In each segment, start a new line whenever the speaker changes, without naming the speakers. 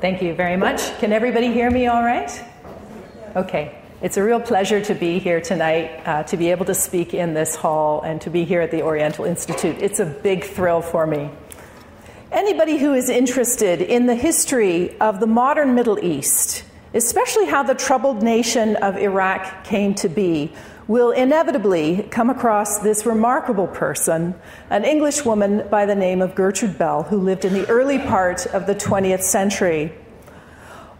Thank you very much. Can everybody hear me all right? Okay. It's a real pleasure to be here tonight, uh, to be able to speak in this hall, and to be here at the Oriental Institute. It's a big thrill for me. Anybody who is interested in the history of the modern Middle East, especially how the troubled nation of Iraq came to be, will inevitably come across this remarkable person, an English woman by the name of Gertrude Bell, who lived in the early part of the 20th century.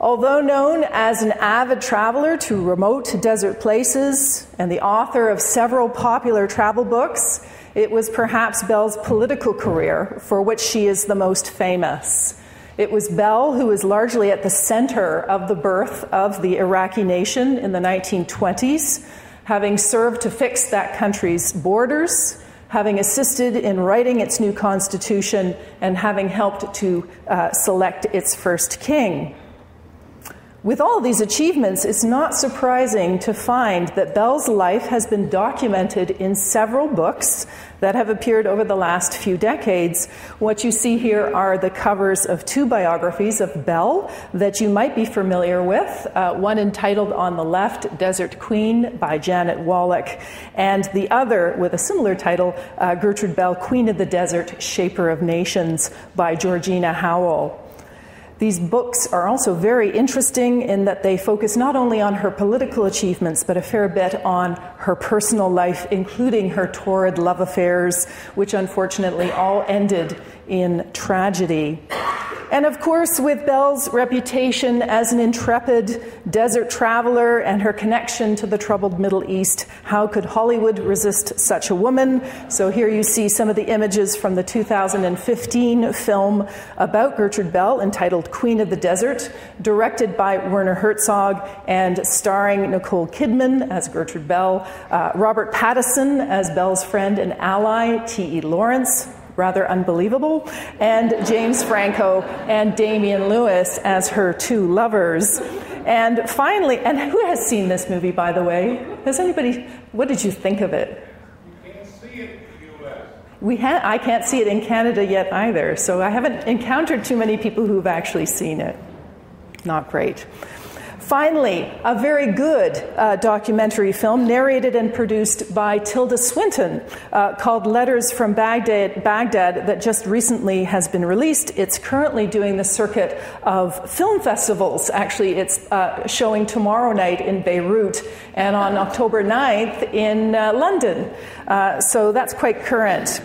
Although known as an avid traveler to remote desert places and the author of several popular travel books, it was perhaps Bell's political career for which she is the most famous. It was Bell who was largely at the center of the birth of the Iraqi nation in the 1920s having served to fix that country's borders, having assisted in writing its new constitution, and having helped to uh, select its first king. With all these achievements, it's not surprising to find that Bell's life has been documented in several books that have appeared over the last few decades. What you see here are the covers of two biographies of Bell that you might be familiar with. Uh, one entitled on the left, Desert Queen by Janet Wallach, and the other with a similar title, uh, Gertrude Bell, Queen of the Desert, Shaper of Nations by Georgina Howell. These books are also very interesting in that they focus not only on her political achievements, but a fair bit on her personal life, including her torrid love affairs, which unfortunately all ended in tragedy. And of course, with Bell's reputation as an intrepid desert traveler and her connection to the troubled Middle East, how could Hollywood resist such a woman? So here you see some of the images from the 2015 film about Gertrude Bell entitled Queen of the Desert, directed by Werner Herzog and starring Nicole Kidman as Gertrude Bell, uh, Robert Pattinson as Bell's friend and ally, T.E. Lawrence, rather unbelievable, and James Franco and Damian Lewis as her two lovers. And finally, and who has seen this movie, by the way? Has anybody, what did you think of it? Can't see it in the US. We ha- I can't see it in Canada yet either, so I haven't encountered too many people who've actually seen it. Not great. Finally, a very good uh, documentary film narrated and produced by Tilda Swinton uh, called Letters from Baghdad, Baghdad that just recently has been released. It's currently doing the circuit of film festivals. Actually, it's uh, showing tomorrow night in Beirut and on October 9th in uh, London. Uh, so that's quite current.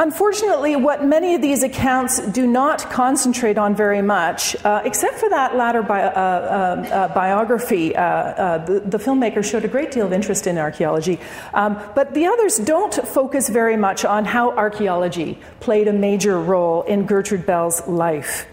Unfortunately, what many of these accounts do not concentrate on very much, uh, except for that latter bi- uh, uh, uh biography, uh, uh, the, the, filmmaker showed a great deal of interest in archaeology, um, but the others don't focus very much on how archaeology played a major role in Gertrude Bell's life.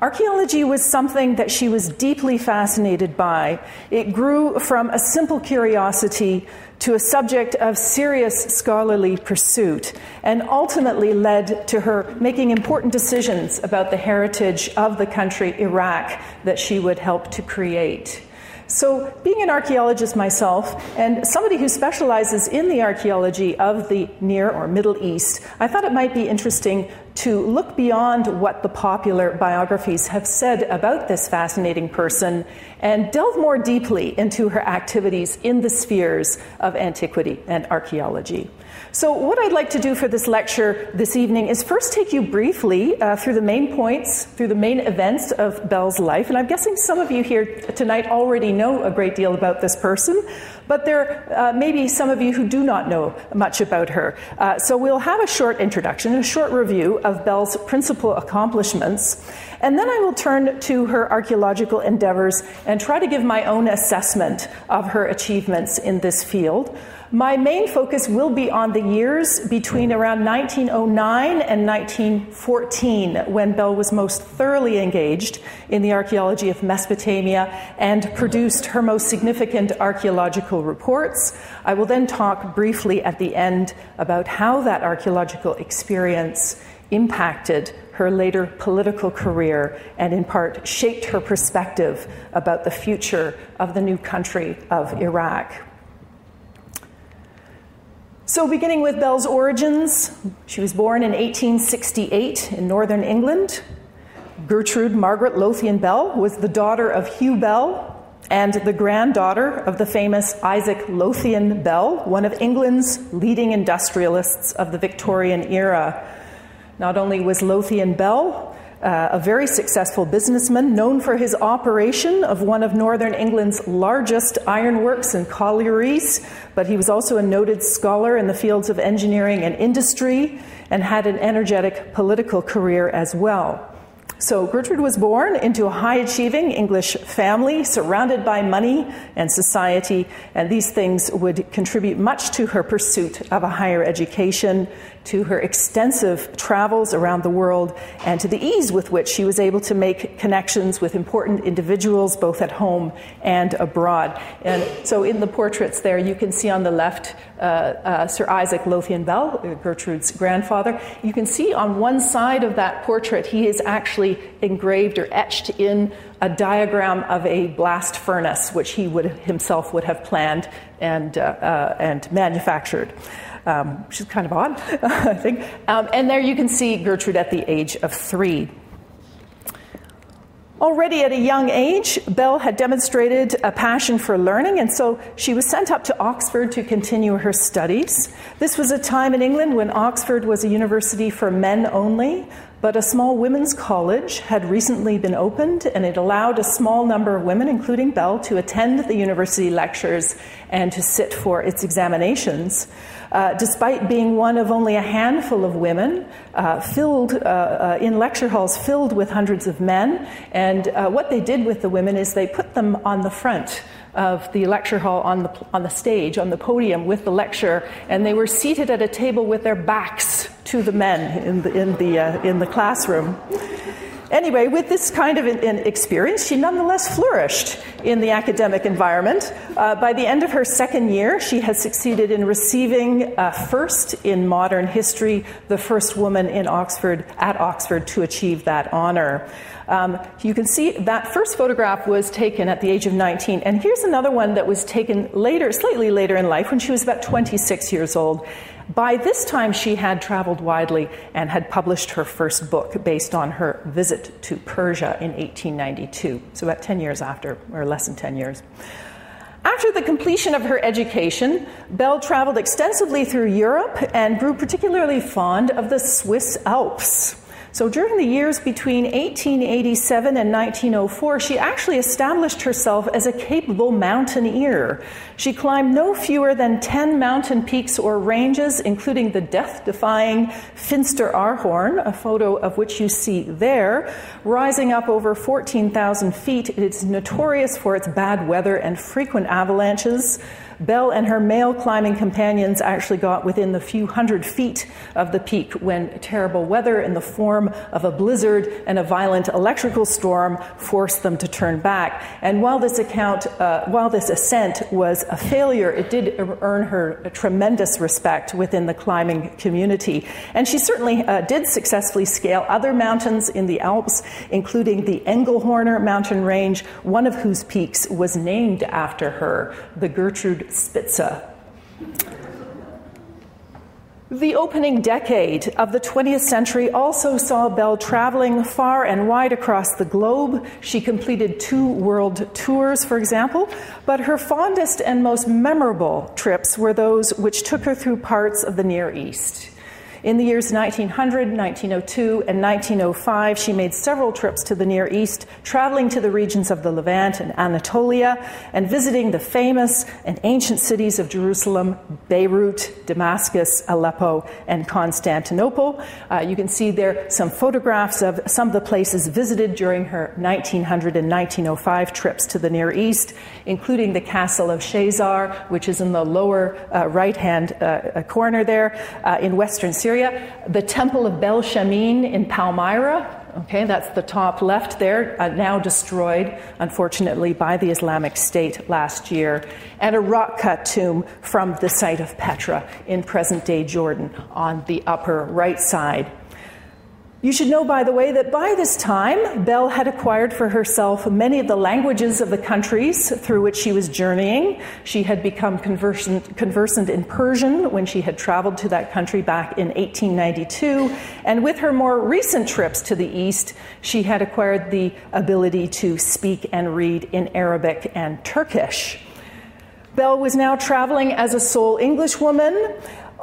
Archaeology was something that she was deeply fascinated by. It grew from a simple curiosity to a subject of serious scholarly pursuit and ultimately led to her making important decisions about the heritage of the country, Iraq, that she would help to create. So, being an archaeologist myself and somebody who specializes in the archaeology of the Near or Middle East, I thought it might be interesting to look beyond what the popular biographies have said about this fascinating person and delve more deeply into her activities in the spheres of antiquity and archaeology. So, what I'd like to do for this lecture this evening is first take you briefly uh, through the main points, through the main events of Bell's life. And I'm guessing some of you here tonight already know a great deal about this person, but there uh, may be some of you who do not know much about her. Uh, so, we'll have a short introduction, a short review of Bell's principal accomplishments. And then I will turn to her archaeological endeavors and try to give my own assessment of her achievements in this field. My main focus will be on the years between around 1909 and 1914, when Bell was most thoroughly engaged in the archaeology of Mesopotamia and produced her most significant archaeological reports. I will then talk briefly at the end about how that archaeological experience impacted her later political career and, in part, shaped her perspective about the future of the new country of Iraq. So, beginning with Bell's origins, she was born in 1868 in northern England. Gertrude Margaret Lothian Bell was the daughter of Hugh Bell and the granddaughter of the famous Isaac Lothian Bell, one of England's leading industrialists of the Victorian era. Not only was Lothian Bell uh, a very successful businessman known for his operation of one of northern England's largest ironworks and collieries, but he was also a noted scholar in the fields of engineering and industry and had an energetic political career as well. So Gertrude was born into a high achieving English family surrounded by money and society, and these things would contribute much to her pursuit of a higher education, to her extensive travels around the world, and to the ease with which she was able to make connections with important individuals both at home and abroad. And so in the portraits there, you can see on the left uh, uh, Sir Isaac Lothian Bell, Gertrude's grandfather. You can see on one side of that portrait, he is actually engraved or etched in a diagram of a blast furnace, which he would himself would have planned and, uh, uh and manufactured um, which is kind of odd, I think. Um, and there you can see Gertrude at the age of three. Already at a young age, Bell had demonstrated a passion for learning, and so she was sent up to Oxford to continue her studies. This was a time in England when Oxford was a university for men only, but a small women's college had recently been opened, and it allowed a small number of women, including Bell, to attend the university lectures and to sit for its examinations. Uh, despite being one of only a handful of women uh, filled uh, uh in lecture halls filled with hundreds of men. And uh, what they did with the women is they put them on the front of the lecture hall on the, on the stage, on the podium with the lecture, and they were seated at a table with their backs to the men in the, in the, in the classroom. Anyway, with this kind of an experience, she nonetheless flourished in the academic environment. Uh, by the end of her second year, she had succeeded in receiving uh, first in modern history, the first woman in Oxford at Oxford to achieve that honor. Um, you can see that first photograph was taken at the age of 19, and here's another one that was taken later, slightly later in life, when she was about 26 years old. By this time, she had traveled widely and had published her first book based on her visit to Persia in 1892, so about 10 years after, or less than 10 years. After the completion of her education, Bell traveled extensively through Europe and grew particularly fond of the Swiss Alps. So during the years between 1887 and 1904, she actually established herself as a capable mountaineer. She climbed no fewer than 10 mountain peaks or ranges, including the death defying Finsteraarhorn, a photo of which you see there. Rising up over 14,000 feet, it's notorious for its bad weather and frequent avalanches. Bell and her male climbing companions actually got within the few hundred feet of the peak when terrible weather in the form of a blizzard and a violent electrical storm forced them to turn back. And while this account, uh, while this ascent was a failure, it did earn her tremendous respect within the climbing community. And she certainly uh, did successfully scale other mountains in the Alps, including the Engelhorner mountain range, one of whose peaks was named after her, the Gertrude Spitze. The opening decade of the 20th century also saw Bell traveling far and wide across the globe. She completed two world tours, for example, but her fondest and most memorable trips were those which took her through parts of the Near East. In the years 1900, 1902, and 1905, she made several trips to the Near East, traveling to the regions of the Levant and Anatolia, and visiting the famous and ancient cities of Jerusalem, Beirut, Damascus, Aleppo, and Constantinople. Uh, you can see there some photographs of some of the places visited during her 1900 and 1905 trips to the Near East, including the castle of Shaizar, which is in the lower uh, right hand uh, corner there uh, in western Syria Syria, the Temple of Bel Shamin in Palmyra, okay, that's the top left there, uh, now destroyed, unfortunately, by the Islamic State last year, and a rock cut tomb from the site of Petra in present day Jordan on the upper right side. You should know, by the way, that by this time, Bell had acquired for herself many of the languages of the countries through which she was journeying. She had become conversant, conversant, in Persian when she had traveled to that country back in 1892. And with her more recent trips to the East, she had acquired the ability to speak and read in Arabic and Turkish. Bell was now traveling as a sole Englishwoman.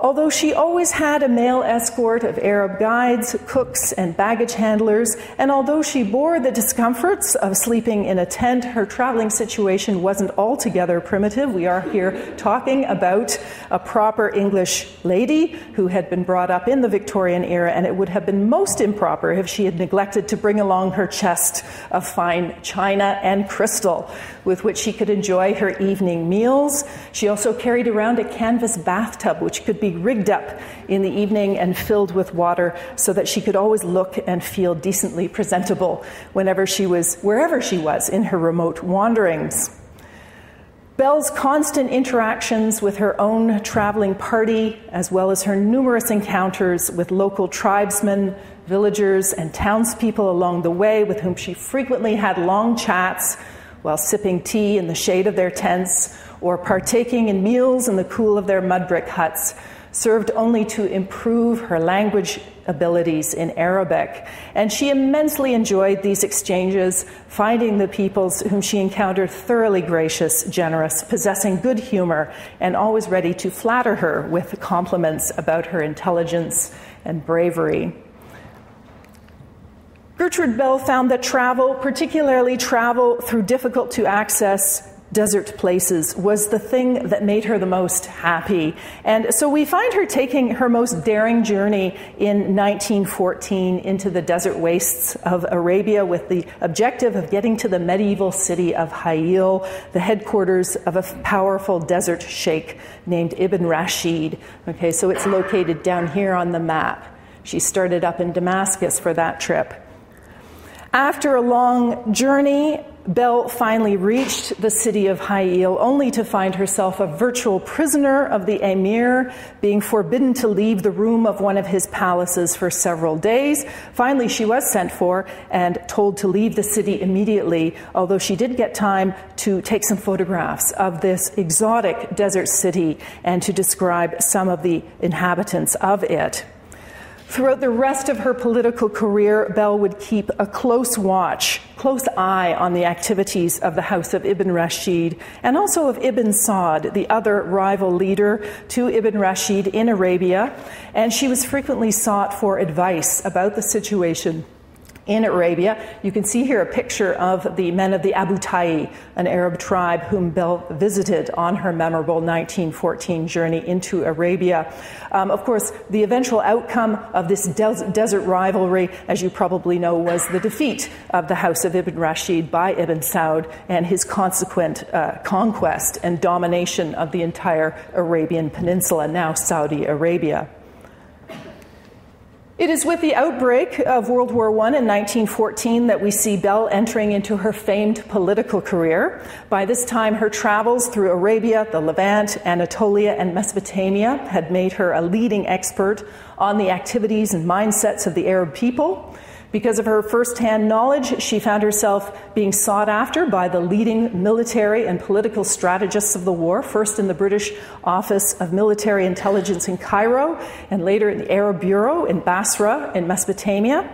Although she always had a male escort of Arab guides, cooks, and baggage handlers, and although she bore the discomforts of sleeping in a tent, her traveling situation wasn't altogether primitive. We are here talking about a proper English lady who had been brought up in the Victorian era, and it would have been most improper if she had neglected to bring along her chest of fine china and crystal with which she could enjoy her evening meals. She also carried around a canvas bathtub, which could be rigged up in the evening and filled with water so that she could always look and feel decently presentable whenever she was, wherever she was in her remote wanderings. Bell's constant interactions with her own traveling party, as well as her numerous encounters with local tribesmen, villagers, and townspeople along the way, with whom she frequently had long chats while sipping tea in the shade of their tents or partaking in meals in the cool of their mud brick huts, served only to improve her language abilities in Arabic. And she immensely enjoyed these exchanges, finding the peoples whom she encountered thoroughly gracious, generous, possessing good humor, and always ready to flatter her with compliments about her intelligence and bravery. Gertrude Bell found that travel, particularly travel through difficult to access desert places was the thing that made her the most happy. And so we find her taking her most daring journey in 1914 into the desert wastes of Arabia with the objective of getting to the medieval city of Hayil, the headquarters of a powerful desert sheikh named Ibn Rashid. Okay, so it's located down here on the map. She started up in Damascus for that trip. After a long journey, Bell finally reached the city of Hayil only to find herself a virtual prisoner of the emir, being forbidden to leave the room of one of his palaces for several days. Finally, she was sent for and told to leave the city immediately, although she did get time to take some photographs of this exotic desert city and to describe some of the inhabitants of it. Throughout the rest of her political career, Bell would keep a close watch, close eye on the activities of the House of Ibn Rashid and also of Ibn Saud, the other rival leader to Ibn Rashid in Arabia. And she was frequently sought for advice about the situation in Arabia. You can see here a picture of the men of the Abu Tayi, an Arab tribe whom Bell visited on her memorable 1914 journey into Arabia. Um, of course, the eventual outcome of this des- desert rivalry, as you probably know, was the defeat of the House of Ibn Rashid by Ibn Saud and his consequent uh, conquest and domination of the entire Arabian Peninsula, now Saudi Arabia. It is with the outbreak of World War I in 1914 that we see Bell entering into her famed political career. By this time, her travels through Arabia, the Levant, Anatolia, and Mesopotamia had made her a leading expert on the activities and mindsets of the Arab people. Because of her firsthand knowledge, she found herself being sought after by the leading military and political strategists of the war, first in the British Office of Military Intelligence in Cairo, and later in the Arab Bureau in Basra in Mesopotamia.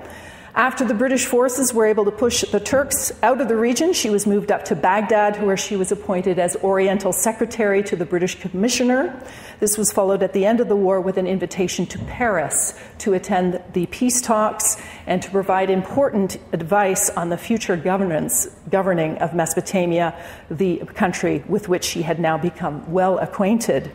After the British forces were able to push the Turks out of the region, she was moved up to Baghdad, where she was appointed as Oriental Secretary to the British Commissioner. This was followed at the end of the war with an invitation to Paris to attend the peace talks and to provide important advice on the future governance governing of Mesopotamia, the country with which she had now become well acquainted.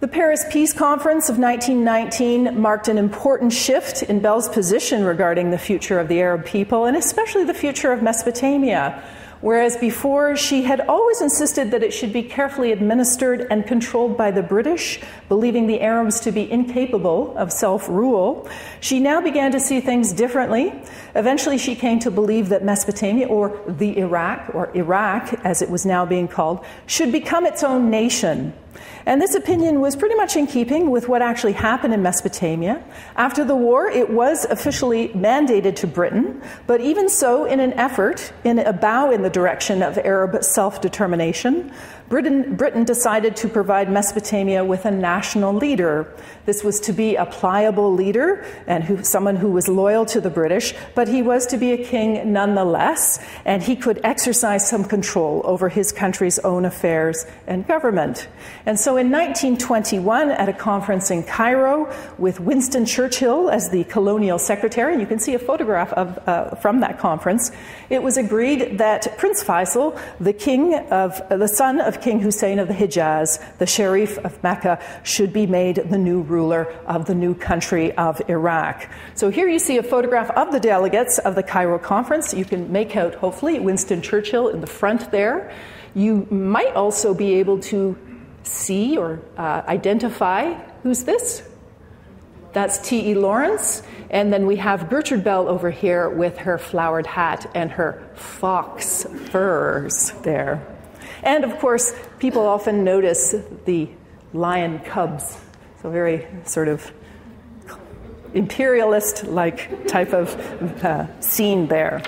The Paris Peace Conference of 1919 marked an important shift in Bell's position regarding the future of the Arab people, and especially the future of Mesopotamia. Whereas before she had always insisted that it should be carefully administered and controlled by the British, believing the Arabs to be incapable of self rule, she now began to see things differently. Eventually, she came to believe that Mesopotamia, or the Iraq, or Iraq as it was now being called, should become its own nation And this opinion was pretty much in keeping with what actually happened in Mesopotamia. After the war, it was officially mandated to Britain, but even so, in an effort, in a bow in the direction of Arab self determination, Britain, Britain, decided to provide Mesopotamia with a national leader. This was to be a pliable leader and who, someone who was loyal to the British, but he was to be a king nonetheless, and he could exercise some control over his country's own affairs and government. And so in 1921, at a conference in Cairo with Winston Churchill as the colonial secretary, and you can see a photograph of, uh, from that conference, it was agreed that Prince Faisal, the king of, the son of King Hussein of the Hijaz, the Sharif of Mecca, should be made the new ruler of the new country of Iraq. So here you see a photograph of the delegates of the Cairo conference. You can make out, hopefully, Winston Churchill in the front there. You might also be able to see or uh, identify who's this? That's T.E. Lawrence. And then we have Gertrude Bell over here with her flowered hat and her fox furs there. And of course, people often notice the lion cubs. So, very sort of imperialist like type of uh, scene there.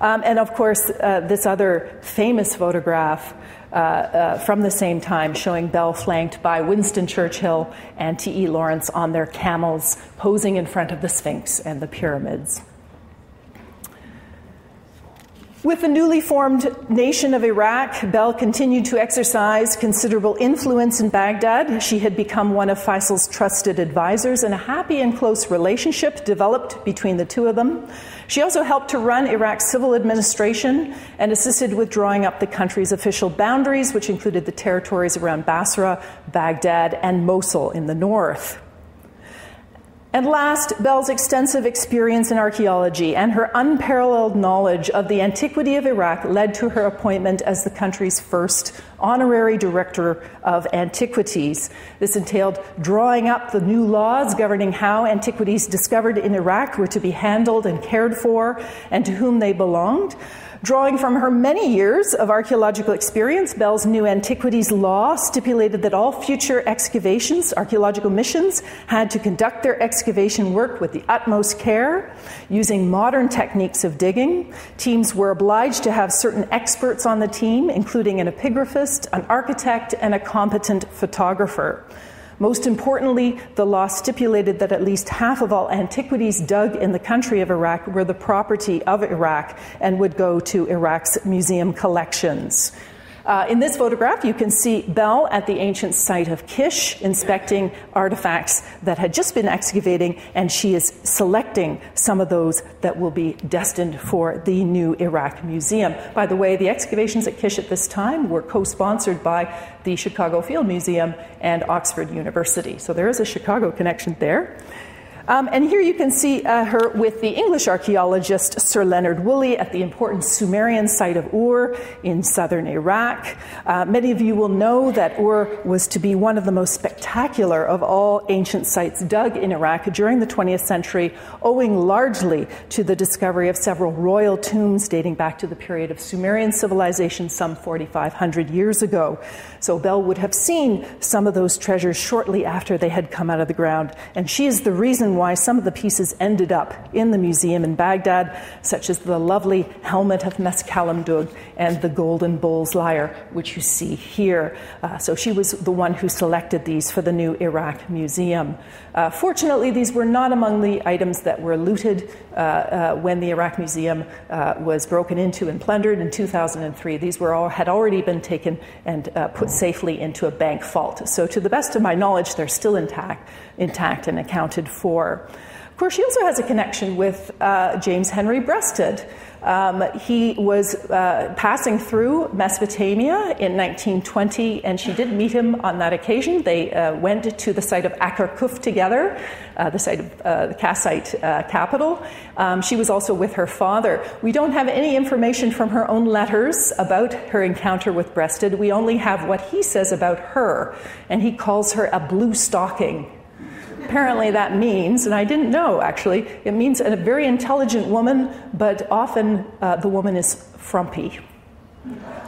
Um, and of course, uh, this other famous photograph uh, uh, from the same time showing Bell flanked by Winston Churchill and T.E. Lawrence on their camels posing in front of the Sphinx and the pyramids. With the newly formed nation of Iraq, Bell continued to exercise considerable influence in Baghdad. She had become one of Faisal's trusted advisors, and a happy and close relationship developed between the two of them. She also helped to run Iraq's civil administration and assisted with drawing up the country's official boundaries, which included the territories around Basra, Baghdad, and Mosul in the north. And last, Bell's extensive experience in archaeology and her unparalleled knowledge of the antiquity of Iraq led to her appointment as the country's first honorary director of antiquities. This entailed drawing up the new laws governing how antiquities discovered in Iraq were to be handled and cared for and to whom they belonged. Drawing from her many years of archaeological experience, Bell's new antiquities law stipulated that all future excavations, archaeological missions, had to conduct their excavation work with the utmost care, using modern techniques of digging. Teams were obliged to have certain experts on the team, including an epigraphist, an architect, and a competent photographer. Most importantly, the law stipulated that at least half of all antiquities dug in the country of Iraq were the property of Iraq and would go to Iraq's museum collections. Uh, in this photograph, you can see Bell at the ancient site of Kish inspecting artifacts that had just been excavating, and she is selecting some of those that will be destined for the new Iraq Museum. By the way, the excavations at Kish at this time were co sponsored by the Chicago Field Museum and Oxford University. So there is a Chicago connection there. Um, and here you can see uh, her with the English archaeologist Sir Leonard Woolley at the important Sumerian site of Ur in southern Iraq. Uh, many of you will know that Ur was to be one of the most spectacular of all ancient sites dug in Iraq during the 20th century, owing largely to the discovery of several royal tombs dating back to the period of Sumerian civilization some 4,500 years ago. So Bell would have seen some of those treasures shortly after they had come out of the ground, and she is the reason why some of the pieces ended up in the museum in Baghdad, such as the lovely helmet of Meskalamdug and the golden bull's lyre, which you see here. Uh, so she was the one who selected these for the new Iraq Museum. Uh, fortunately, these were not among the items that were looted when the Iraq Museum uh, was broken into and plundered in 2003. These were all, had already been taken and uh, put safely into a bank vault. So, to the best of my knowledge, they're still intact, intact and accounted for. Of course, she also has a connection with uh, James Henry Breasted. Um, he was uh, passing through Mesopotamia in 1920, and she did meet him on that occasion. They uh, went to the site of Akar together, uh, the site of uh, the Kassite uh, capital. Um, she was also with her father. We don't have any information from her own letters about her encounter with Breasted. We only have what he says about her, and he calls her a blue stocking apparently that means, and I didn't know actually, it means a very intelligent woman, but often uh, the woman is frumpy.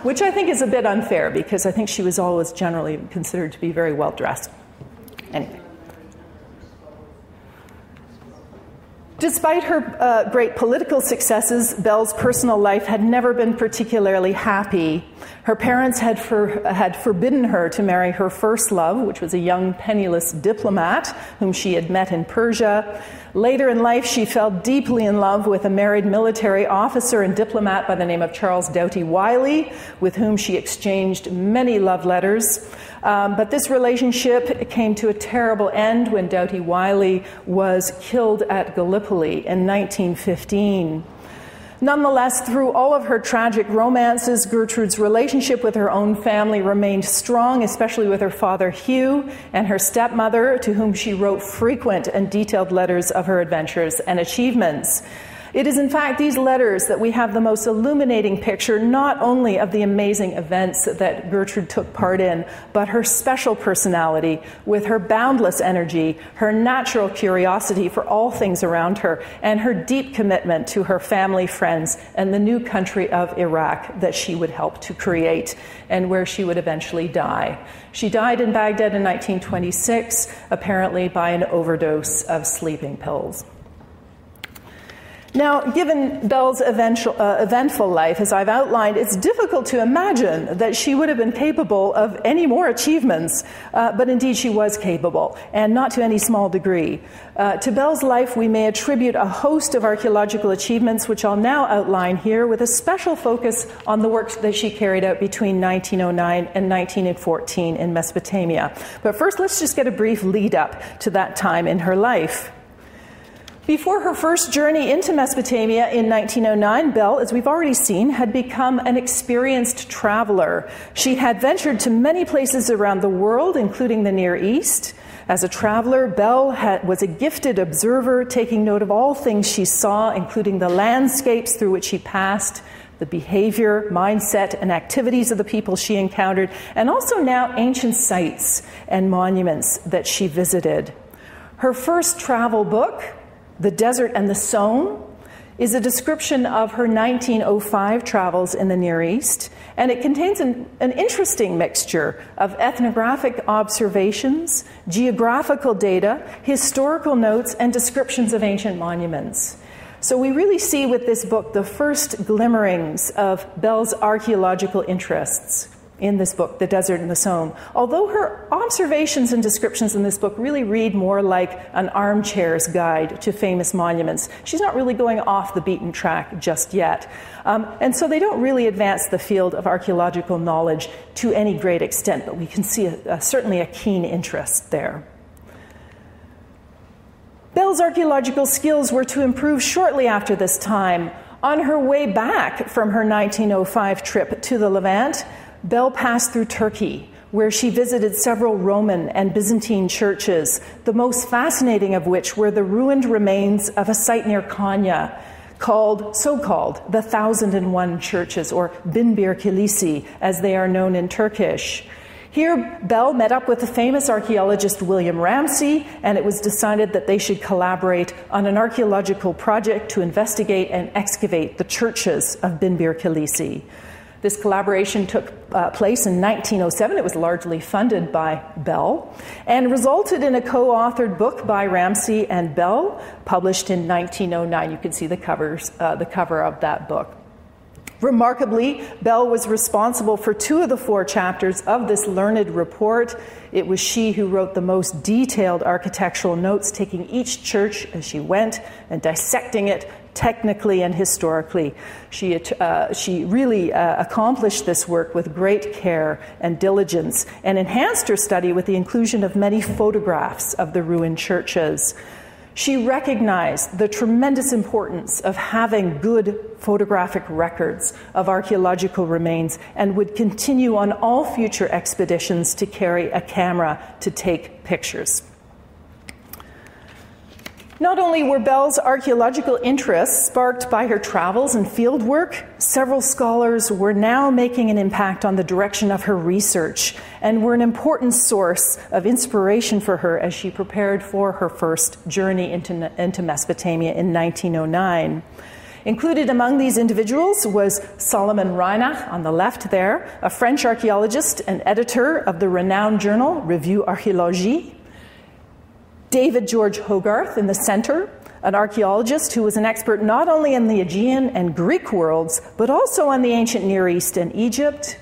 which I think is a bit unfair because I think she was always generally considered to be very well dressed. Anyway. Despite her uh, great political successes, Bell's personal life had never been particularly happy. Her parents had, for, had forbidden her to marry her first love, which was a young penniless diplomat whom she had met in Persia. Later in life, she fell deeply in love with a married military officer and diplomat by the name of Charles Doughty Wylie, with whom she exchanged many love letters. Um, but this relationship came to a terrible end when Doughty Wylie was killed at Gallipoli in 1915. Nonetheless, through all of her tragic romances, Gertrude's relationship with her own family remained strong, especially with her father Hugh and her stepmother, to whom she wrote frequent and detailed letters of her adventures and achievements. It is, in fact, these letters that we have the most illuminating picture not only of the amazing events that Gertrude took part in, but her special personality with her boundless energy, her natural curiosity for all things around her, and her deep commitment to her family, friends, and the new country of Iraq that she would help to create and where she would eventually die. She died in Baghdad in 1926, apparently by an overdose of sleeping pills. Now, given Bell's eventual, uh, eventful life, as I've outlined, it's difficult to imagine that she would have been capable of any more achievements, uh, but indeed she was capable, and not to any small degree. Uh, to Bell's life, we may attribute a host of archaeological achievements, which I'll now outline here, with a special focus on the work that she carried out between 1909 and 1914 in Mesopotamia. But first, let's just get a brief lead up to that time in her life. Before her first journey into Mesopotamia in 1909, Bell, as we've already seen, had become an experienced traveler. She had ventured to many places around the world, including the Near East. As a traveler, Bell had, was a gifted observer, taking note of all things she saw, including the landscapes through which she passed, the behavior, mindset, and activities of the people she encountered, and also now ancient sites and monuments that she visited. Her first travel book, the Desert and the Sown is a description of her 1905 travels in the Near East, and it contains an, an, interesting mixture of ethnographic observations, geographical data, historical notes, and descriptions of ancient monuments. So we really see with this book the first glimmerings of Bell's archaeological interests in this book, The Desert and the Sown. Although her observations and descriptions in this book really read more like an armchair's guide to famous monuments, she's not really going off the beaten track just yet. Um, and so they don't really advance the field of archaeological knowledge to any great extent, but we can see a, a, certainly a keen interest there. Bell's archaeological skills were to improve shortly after this time. On her way back from her 1905 trip to the Levant, Bell passed through Turkey, where she visited several Roman and Byzantine churches, the most fascinating of which were the ruined remains of a site near Konya called, so called, the Thousand and One Churches, or Binbir Kilisi, as they are known in Turkish. Here, Bell met up with the famous archaeologist William Ramsay, and it was decided that they should collaborate on an archaeological project to investigate and excavate the churches of Binbir Kilisi. This collaboration took uh, place in 1907. It was largely funded by Bell and resulted in a co authored book by Ramsay and Bell, published in 1909. You can see the, covers, uh, the cover of that book. Remarkably, Bell was responsible for two of the four chapters of this learned report. It was she who wrote the most detailed architectural notes, taking each church as she went and dissecting it technically and historically. She, uh, she really uh, accomplished this work with great care and diligence and enhanced her study with the inclusion of many photographs of the ruined churches. She recognized the tremendous importance of having good photographic records of archaeological remains and would continue on all future expeditions to carry a camera to take pictures. Not only were Bell's archaeological interests sparked by her travels and field work, several scholars were now making an impact on the direction of her research and were an important source of inspiration for her as she prepared for her first journey into, into Mesopotamia in 1909. Included among these individuals was Solomon Reinach on the left there, a French archaeologist and editor of the renowned journal Revue Archéologie. David George Hogarth in the center, an archaeologist who was an expert not only in the Aegean and Greek worlds, but also on the ancient Near East and Egypt.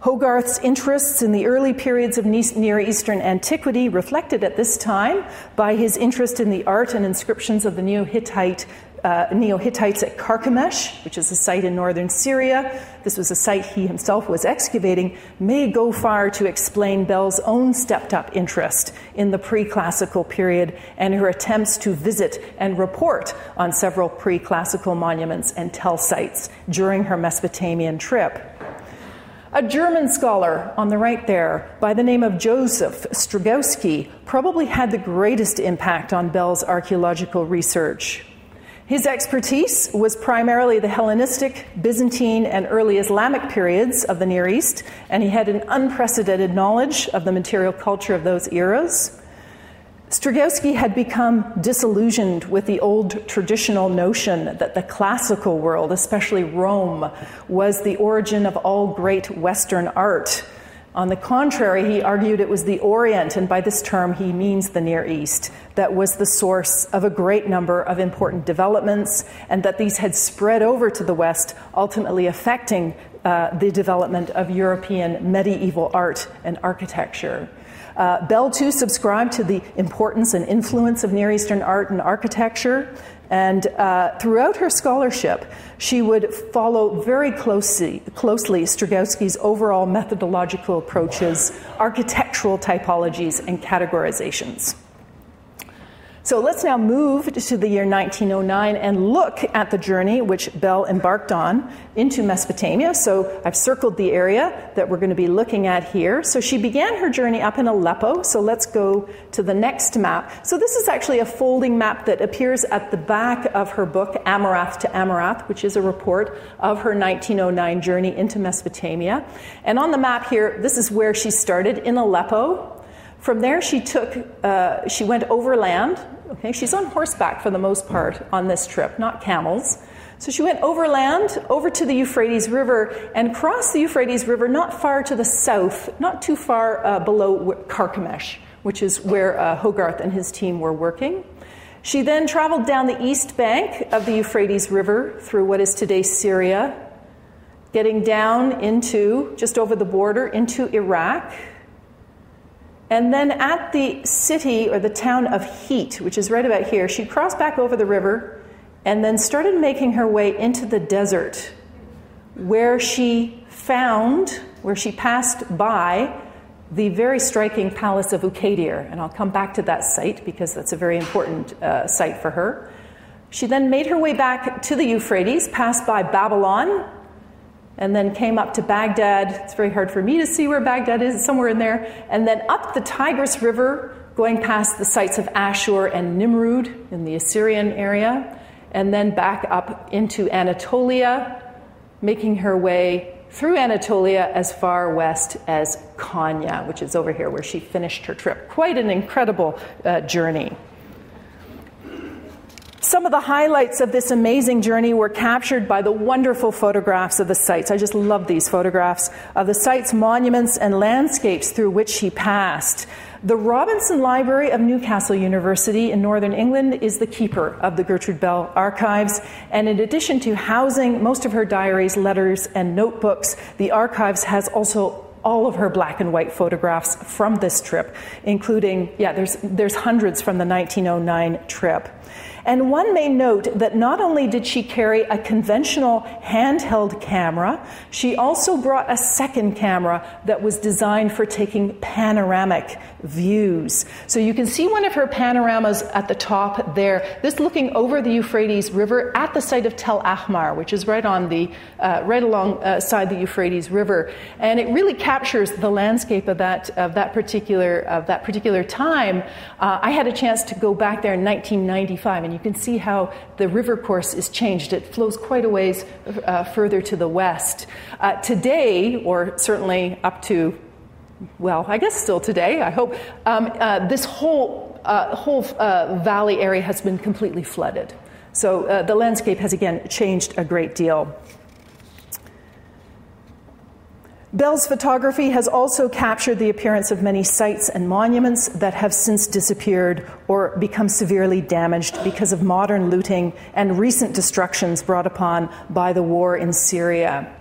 Hogarth's interests in the early periods of Near Eastern antiquity reflected at this time by his interest in the art and inscriptions of the Neo Hittite uh, Neo Hittites at Carchemish, which is a site in northern Syria. This was a site he himself was excavating, may go far to explain Bell's own stepped up interest in the pre classical period and her attempts to visit and report on several pre classical monuments and tell sites during her Mesopotamian trip. A German scholar on the right there, by the name of Joseph Strzygowski, probably had the greatest impact on Bell's archaeological research. His expertise was primarily the Hellenistic, Byzantine, and early Islamic periods of the Near East, and he had an unprecedented knowledge of the material culture of those eras. Strzygowski had become disillusioned with the old traditional notion that the classical world, especially Rome, was the origin of all great Western art on the contrary, he argued it was the Orient, and by this term he means the Near East, that was the source of a great number of important developments, and that these had spread over to the West, ultimately affecting uh, the development of European medieval art and architecture. Uh, Bell, too, subscribed to the importance and influence of Near Eastern art and architecture. And uh, throughout her scholarship, she would follow very closely, closely Strzygowski's overall methodological approaches, architectural typologies, and categorizations. So let's now move to the year 1909 and look at the journey which Bell embarked on into Mesopotamia. So I've circled the area that we're going to be looking at here. So she began her journey up in Aleppo. So let's go to the next map. So this is actually a folding map that appears at the back of her book, Amurath to Amurath, which is a report of her 1909 journey into Mesopotamia. And on the map here, this is where she started in Aleppo. From there, she took, uh, she went overland. Okay, she's on horseback for the most part on this trip, not camels. So she went overland over to the Euphrates River and crossed the Euphrates River not far to the south, not too far uh, below Carchemish, which is where uh, Hogarth and his team were working. She then traveled down the east bank of the Euphrates River through what is today Syria, getting down into, just over the border, into Iraq. And then at the city or the town of Hit, which is right about here, she crossed back over the river and then started making her way into the desert where she found, where she passed by the very striking palace of Uqaydir. And I'll come back to that site because that's a very important uh, site for her. She then made her way back to the Euphrates, passed by Babylon, and then came up to Baghdad. It's very hard for me to see where Baghdad is, somewhere in there. And then up the Tigris River, going past the sites of Ashur and Nimrud in the Assyrian area, and then back up into Anatolia, making her way through Anatolia as far west as Konya, which is over here where she finished her trip. Quite an incredible uh, journey. Some of the highlights of this amazing journey were captured by the wonderful photographs of the sites. I just love these photographs of the sites, monuments, and landscapes through which she passed. The Robinson Library of Newcastle University in Northern England is the keeper of the Gertrude Bell archives, and in addition to housing most of her diaries, letters, and notebooks, the archives has also all of her black and white photographs from this trip, including, yeah, there's, there's hundreds from the 1909 trip. And one may note that not only did she carry a conventional handheld camera, she also brought a second camera that was designed for taking panoramic views. So you can see one of her panoramas at the top there. This looking over the Euphrates River at the site of Tel Ahmar, which is right on the uh, right alongside uh, the Euphrates River, and it really captures the landscape of that of that particular of that particular time. Uh, I had a chance to go back there in 1995 and you can see how the river course is changed. It flows quite a ways uh, further to the west. Uh, today, or certainly up to well, I guess still today, I hope, um, uh, this whole uh, whole uh, valley area has been completely flooded. So uh, the landscape has again changed a great deal. Bell's photography has also captured the appearance of many sites and monuments that have since disappeared or become severely damaged because of modern looting and recent destructions brought upon by the war in Syria.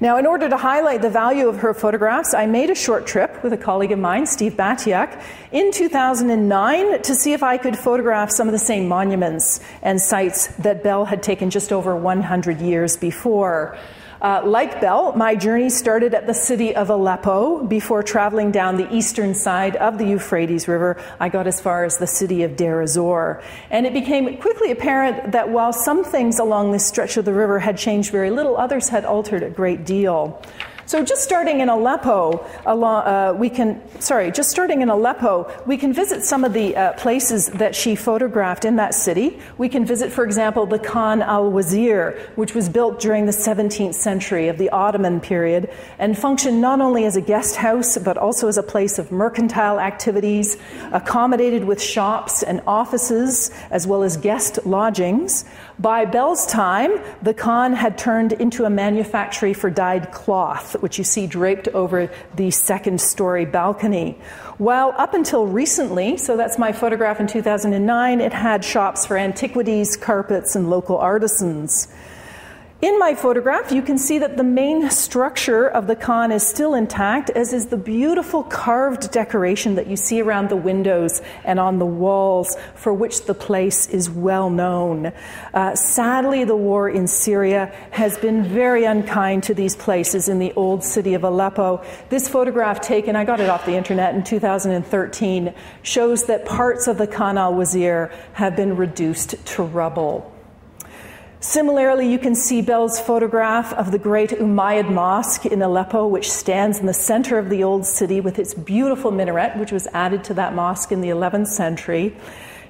Now, in order to highlight the value of her photographs, I made a short trip with a colleague of mine, Steve Batiak, in 2009 to see if I could photograph some of the same monuments and sites that Bell had taken just over 100 years before. Uh, like Bell, my journey started at the city of Aleppo before traveling down the eastern side of the Euphrates River. I got as far as the city of Deir ez-Zor. And it became quickly apparent that while some things along this stretch of the river had changed very little, others had altered a great deal. So just starting in Aleppo, uh, we can, sorry, just starting in Aleppo, we can visit some of the uh, places that she photographed in that city. We can visit, for example, the Khan al-Wazir, which was built during the 17th century of the Ottoman period and functioned not only as a guest house, but also as a place of mercantile activities, accommodated with shops and offices, as well as guest lodgings. By Bell's time, the Khan had turned into a manufactory for dyed cloth, which you see draped over the second story balcony. While up until recently, so that's my photograph in 2009, it had shops for antiquities, carpets, and local artisans. In my photograph, you can see that the main structure of the Khan is still intact, as is the beautiful carved decoration that you see around the windows and on the walls, for which the place is well known. Uh, sadly, the war in Syria has been very unkind to these places in the old city of Aleppo. This photograph, taken, I got it off the internet in 2013, shows that parts of the Khan al Wazir have been reduced to rubble. Similarly, you can see Bell's photograph of the great Umayyad Mosque in Aleppo, which stands in the center of the old city with its beautiful minaret, which was added to that mosque in the 11th century.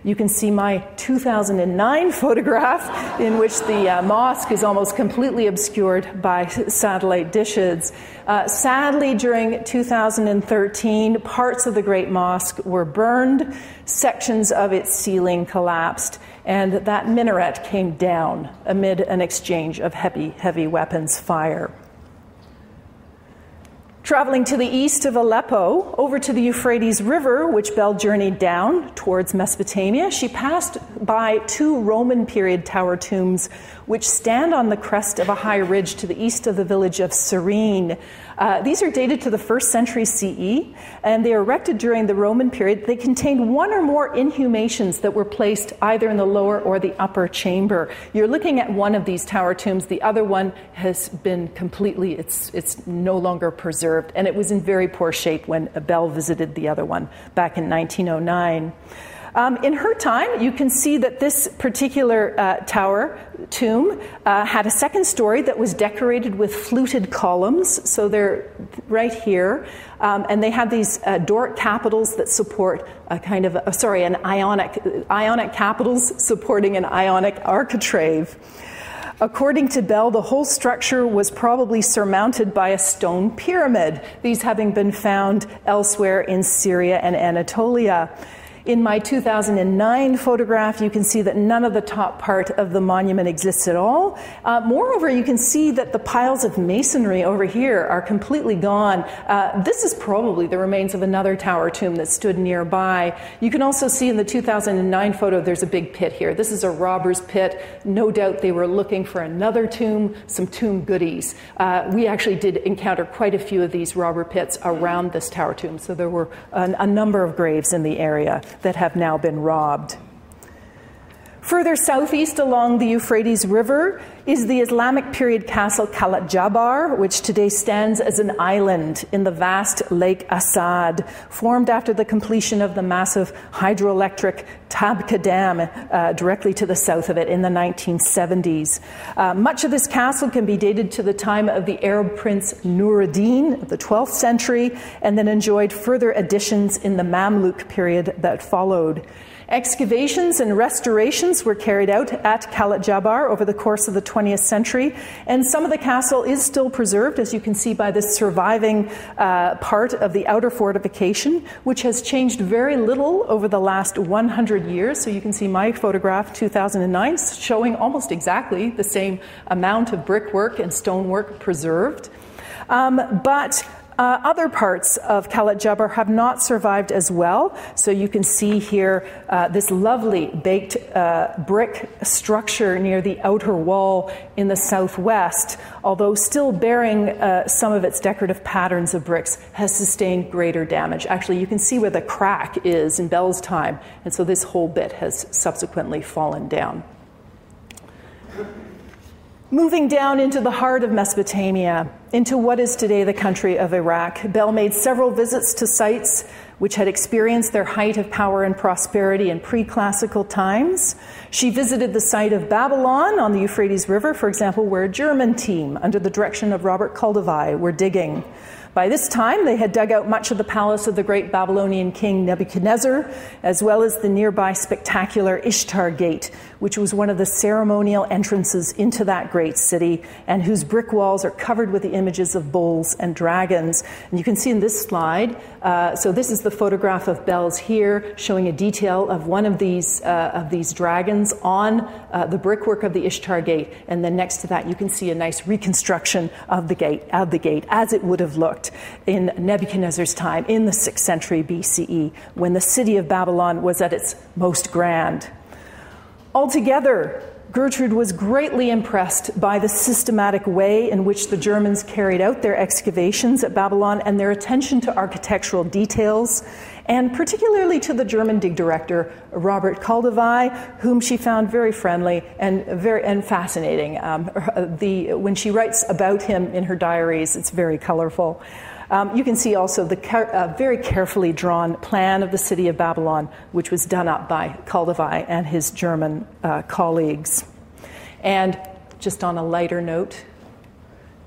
You can see my 2009 photograph, in which the uh, mosque is almost completely obscured by satellite dishes. Uh, sadly, during 2013, parts of the Great Mosque were burned, sections of its ceiling collapsed, and that minaret came down amid an exchange of heavy, heavy weapons fire. Traveling to the east of Aleppo, over to the Euphrates River, which Bell journeyed down towards Mesopotamia, she passed by two Roman period tower tombs which stand on the crest of a high ridge to the east of the village of Serrin. Uh, these are dated to the first century CE, and they were erected during the Roman period. They contained one or more inhumations that were placed either in the lower or the upper chamber. You're looking at one of these tower tombs. The other one has been completely, it's, it's no longer preserved, and it was in very poor shape when Bell visited the other one back in 1909. Um, in her time, you can see that this particular uh, tower tomb uh, had a second story that was decorated with fluted columns. So they're right here. Um, and they have these uh, Doric capitals that support a kind of, a, sorry, an ionic, ionic capitals supporting an ionic architrave. According to Bell, the whole structure was probably surmounted by a stone pyramid, these having been found elsewhere in Syria and Anatolia. In my 2009 photograph, you can see that none of the top part of the monument exists at all. Uh, moreover, you can see that the piles of masonry over here are completely gone. Uh, this is probably the remains of another tower tomb that stood nearby. You can also see in the 2009 photo there's a big pit here. This is a robber's pit. No doubt they were looking for another tomb, some tomb goodies. Uh, we actually did encounter quite a few of these robber pits around this tower tomb, so there were a, a number of graves in the area that have now been robbed. Further southeast along the Euphrates River is the Islamic period castle Qalat Jabbar, which today stands as an island in the vast Lake Assad, formed after the completion of the massive hydroelectric Tabqa Dam uh, directly to the south of it in the 1970s. Uh, much of this castle can be dated to the time of the Arab prince Nuruddin of the 12th century, and then enjoyed further additions in the Mamluk period that followed. Excavations and restorations were carried out at Qalat Jabbar over the course of the 20th century. And some of the castle is still preserved, as you can see by this surviving uh, part of the outer fortification, which has changed very little over the last 100 years. So you can see my photograph, 2009, showing almost exactly the same amount of brickwork and stonework preserved. Um, but uh, other parts of Qalat Jabbar have not survived as well. So you can see here uh, this lovely baked uh, brick structure near the outer wall in the southwest, although still bearing uh, some of its decorative patterns of bricks, has sustained greater damage. Actually, you can see where the crack is in Bell's time, and so this whole bit has subsequently fallen down. Moving down into the heart of Mesopotamia, into what is today the country of Iraq, Bell made several visits to sites which had experienced their height of power and prosperity in pre classical times. She visited the site of Babylon on the Euphrates River, for example, where a German team, under the direction of Robert Koldewey, were digging. By this time, they had dug out much of the palace of the great Babylonian king Nebuchadnezzar, as well as the nearby spectacular Ishtar Gate, which was one of the ceremonial entrances into that great city, and whose brick walls are covered with the images of bulls and dragons. And you can see in this slide, uh, so this is the photograph of Bell's here, showing a detail of one of these, uh, of these dragons on uh, the brickwork of the Ishtar Gate. And then next to that, you can see a nice reconstruction of the gate, of the gate as it would have looked in Nebuchadnezzar's time in the 6th century BCE, when the city of Babylon was at its most grand. Altogether, Gertrude was greatly impressed by the systematic way in which the Germans carried out their excavations at Babylon and their attention to architectural details, and particularly to the German dig director, Robert Koldewey, whom she found very friendly and, very, and fascinating. Um, the, when she writes about him in her diaries, it's very colorful. Um, you can see also the car- uh, very carefully drawn plan of the city of Babylon, which was done up by Koldewey and his German uh, colleagues. And just on a lighter note,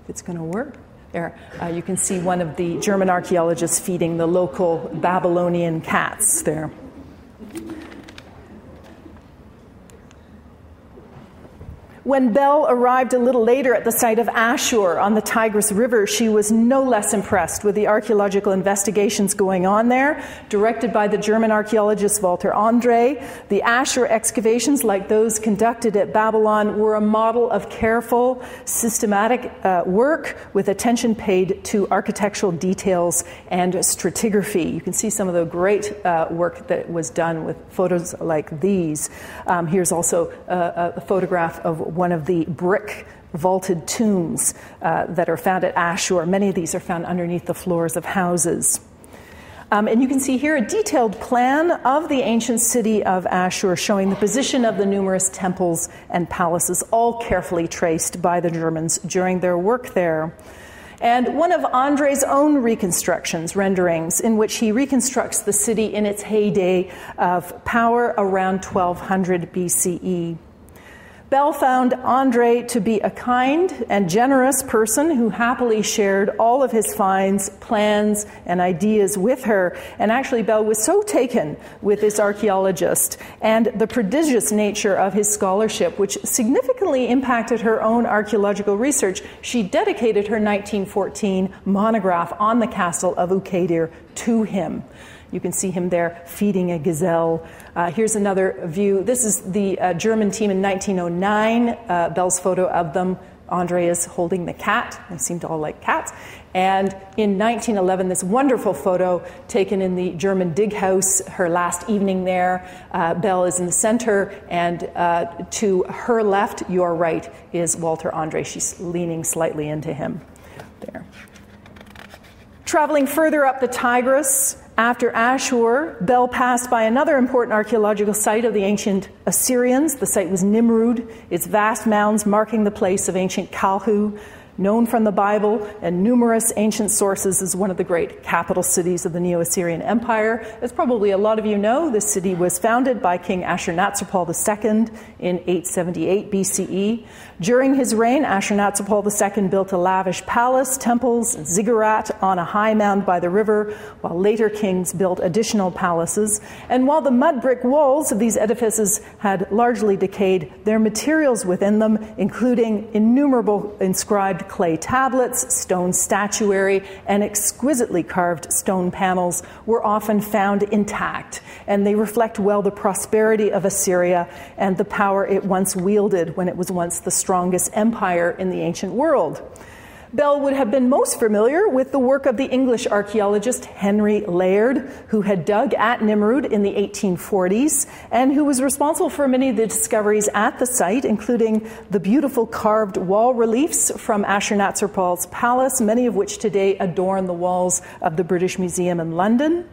if it's going to work, there uh, you can see one of the German archaeologists feeding the local Babylonian cats there. When Bell arrived a little later at the site of Ashur on the Tigris River, she was no less impressed with the archaeological investigations going on there, directed by the German archaeologist Walter Andrae. The Ashur excavations, like those conducted at Babylon, were a model of careful, systematic uh, work with attention paid to architectural details and stratigraphy. You can see some of the great uh, work that was done with photos like these. Um, here's also a, a photograph of one of the brick vaulted tombs uh, that are found at Ashur. Many of these are found underneath the floors of houses. Um, and you can see here a detailed plan of the ancient city of Ashur showing the position of the numerous temples and palaces, all carefully traced by the Germans during their work there. And one of Andrae's own reconstructions, renderings, in which he reconstructs the city in its heyday of power around 1200 BCE. Bell found Andrae to be a kind and generous person who happily shared all of his finds, plans, and ideas with her. And actually, Bell was so taken with this archaeologist and the prodigious nature of his scholarship, which significantly impacted her own archaeological research, she dedicated her 1914 monograph on the castle of Uqaydir to him. You can see him there feeding a gazelle. Uh, here's another view. This is the uh, German team in 1909. Uh, Bell's photo of them. Andrae is holding the cat. They seem to all like cats. And in 1911, this wonderful photo taken in the German dig house, her last evening there. Uh, Bell is in the center, and uh, to her left, your right, is Walter Andrae. She's leaning slightly into him there. Traveling further up the Tigris, after Ashur, Bell passed by another important archaeological site of the ancient Assyrians. The site was Nimrud, its vast mounds marking the place of ancient Kalhu, known from the Bible and numerous ancient sources as one of the great capital cities of the Neo Assyrian Empire. As probably a lot of you know, this city was founded by King Ashurnasirpal II in 878 BCE. During his reign, Ashurnasirpal II built a lavish palace, temples, ziggurat on a high mound by the river, while later kings built additional palaces. And while the mud brick walls of these edifices had largely decayed, their materials within them, including innumerable inscribed clay tablets, stone statuary, and exquisitely carved stone panels, were often found intact. And they reflect well the prosperity of Assyria and the power it once wielded when it was once the strongest empire in the ancient world. Bell would have been most familiar with the work of the English archaeologist Henry Layard, who had dug at Nimrud in the 1840s and who was responsible for many of the discoveries at the site, including the beautiful carved wall reliefs from Ashurnasirpal's palace, many of which today adorn the walls of the British Museum in London.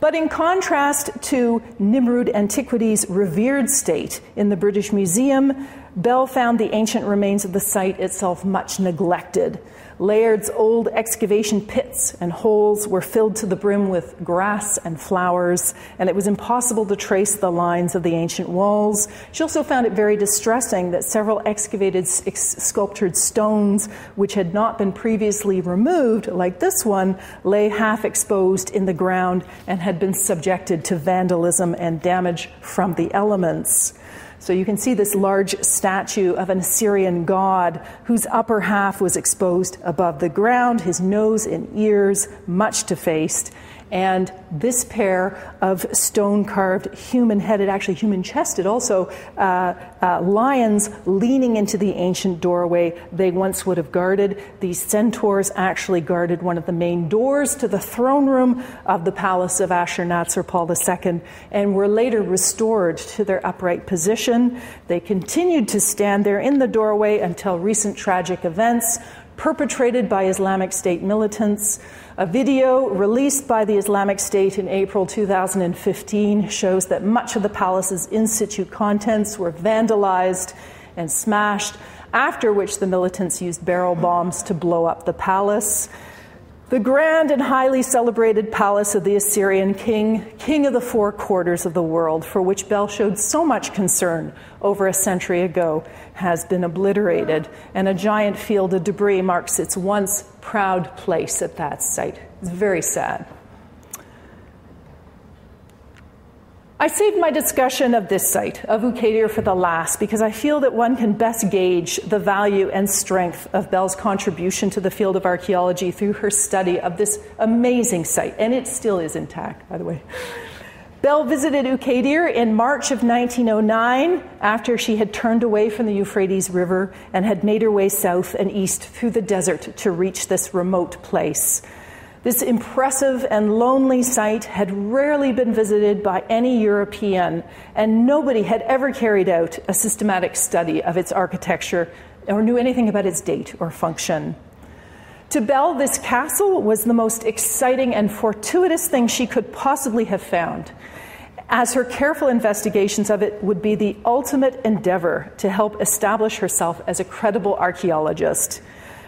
But in contrast to Nimrud Antiquities' revered state in the British Museum, Bell found the ancient remains of the site itself much neglected. Layard's old excavation pits and holes were filled to the brim with grass and flowers, and it was impossible to trace the lines of the ancient walls. She also found it very distressing that several excavated sculptured stones, which had not been previously removed, like this one, lay half exposed in the ground and had been subjected to vandalism and damage from the elements. So you can see this large statue of an Assyrian god whose upper half was exposed above the ground, his nose and ears much defaced, and this pair of stone carved, human headed, actually human chested also, uh, uh, lions leaning into the ancient doorway they once would have guarded. These centaurs actually guarded one of the main doors to the throne room of the palace of Ashurnasirpal II and were later restored to their upright position. They continued to stand there in the doorway until recent tragic events perpetrated by Islamic State militants. A video released by the Islamic State in April 2015 shows that much of the palace's in situ contents were vandalized and smashed, after which the militants used barrel bombs to blow up the palace. The grand and highly celebrated palace of the Assyrian king, king of the four quarters of the world, for which Bell showed so much concern over a century ago, has been obliterated, and a giant field of debris marks its once proud place at that site. It's very sad. I saved my discussion of this site, of Uqaydir, for the last because I feel that one can best gauge the value and strength of Bell's contribution to the field of archaeology through her study of this amazing site, and it still is intact, by the way. Bell visited Uqaydir in March of 1909 after she had turned away from the Euphrates River and had made her way south and east through the desert to reach this remote place. This impressive and lonely site had rarely been visited by any European, and nobody had ever carried out a systematic study of its architecture or knew anything about its date or function. To Bell, this castle was the most exciting and fortuitous thing she could possibly have found, as her careful investigations of it would be the ultimate endeavor to help establish herself as a credible archaeologist.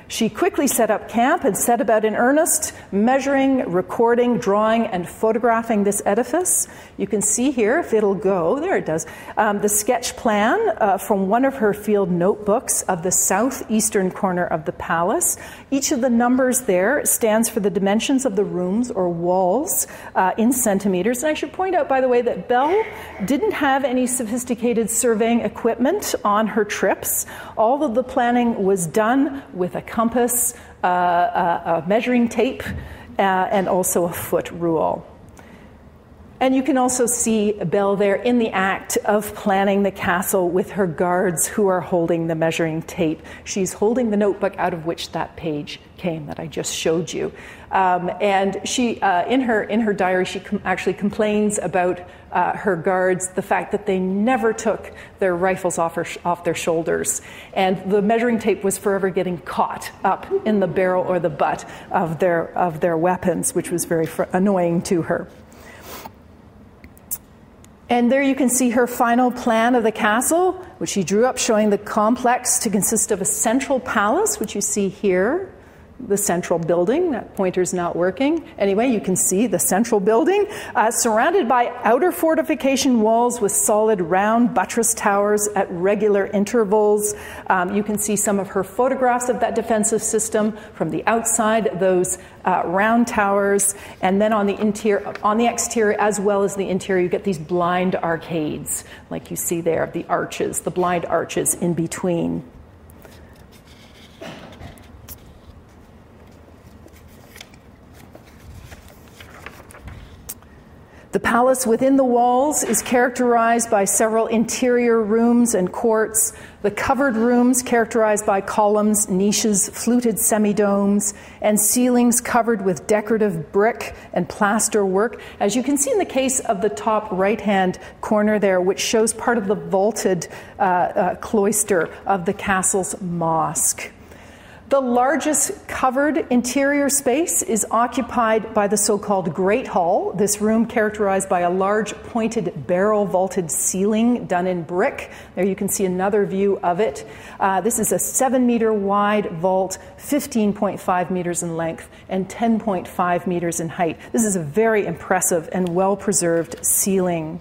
She quickly set up camp and set about in earnest, measuring, recording, drawing, and photographing this edifice. You can see here, if it'll go, there it does, um, the sketch plan uh, from one of her field notebooks of the southeastern corner of the palace. Each of the numbers there stands for the dimensions of the rooms or walls uh, in centimeters. And I should point out, by the way, that Bell didn't have any sophisticated surveying equipment on her trips. All of the planning was done with a uh, a, a, measuring tape, uh, and also a foot rule. And you can also see Bell there in the act of planning the castle with her guards who are holding the measuring tape. She's holding the notebook out of which that page came that I just showed you. Um, and she, uh, in, her, in her diary, she com- actually complains about uh, her guards, the fact that they never took their rifles off, her, off their shoulders. And the measuring tape was forever getting caught up in the barrel or the butt of their, of their weapons, which was very fr- annoying to her. And there you can see her final plan of the castle, which she drew up showing the complex to consist of a central palace, which you see here, the central building. That pointer's not working. Anyway, you can see the central building, uh, surrounded by outer fortification walls with solid round buttress towers at regular intervals. Um, you can see some of her photographs of that defensive system from the outside, those uh, round towers, and then on the interior, on the exterior as well as the interior, you get these blind arcades, like you see there, the arches, the blind arches in between. The palace within the walls is characterized by several interior rooms and courts, the covered rooms characterized by columns, niches, fluted semidomes, and ceilings covered with decorative brick and plaster work, as you can see in the case of the top right hand corner there, which shows part of the vaulted uh, uh, cloister of the castle's mosque. The largest covered interior space is occupied by the so called Great Hall, this room characterized by a large pointed barrel vaulted ceiling done in brick. There you can see another view of it. Uh, this is a 7 meter wide vault, 15.5 meters in length, and 10.5 meters in height. This is a very impressive and well preserved ceiling.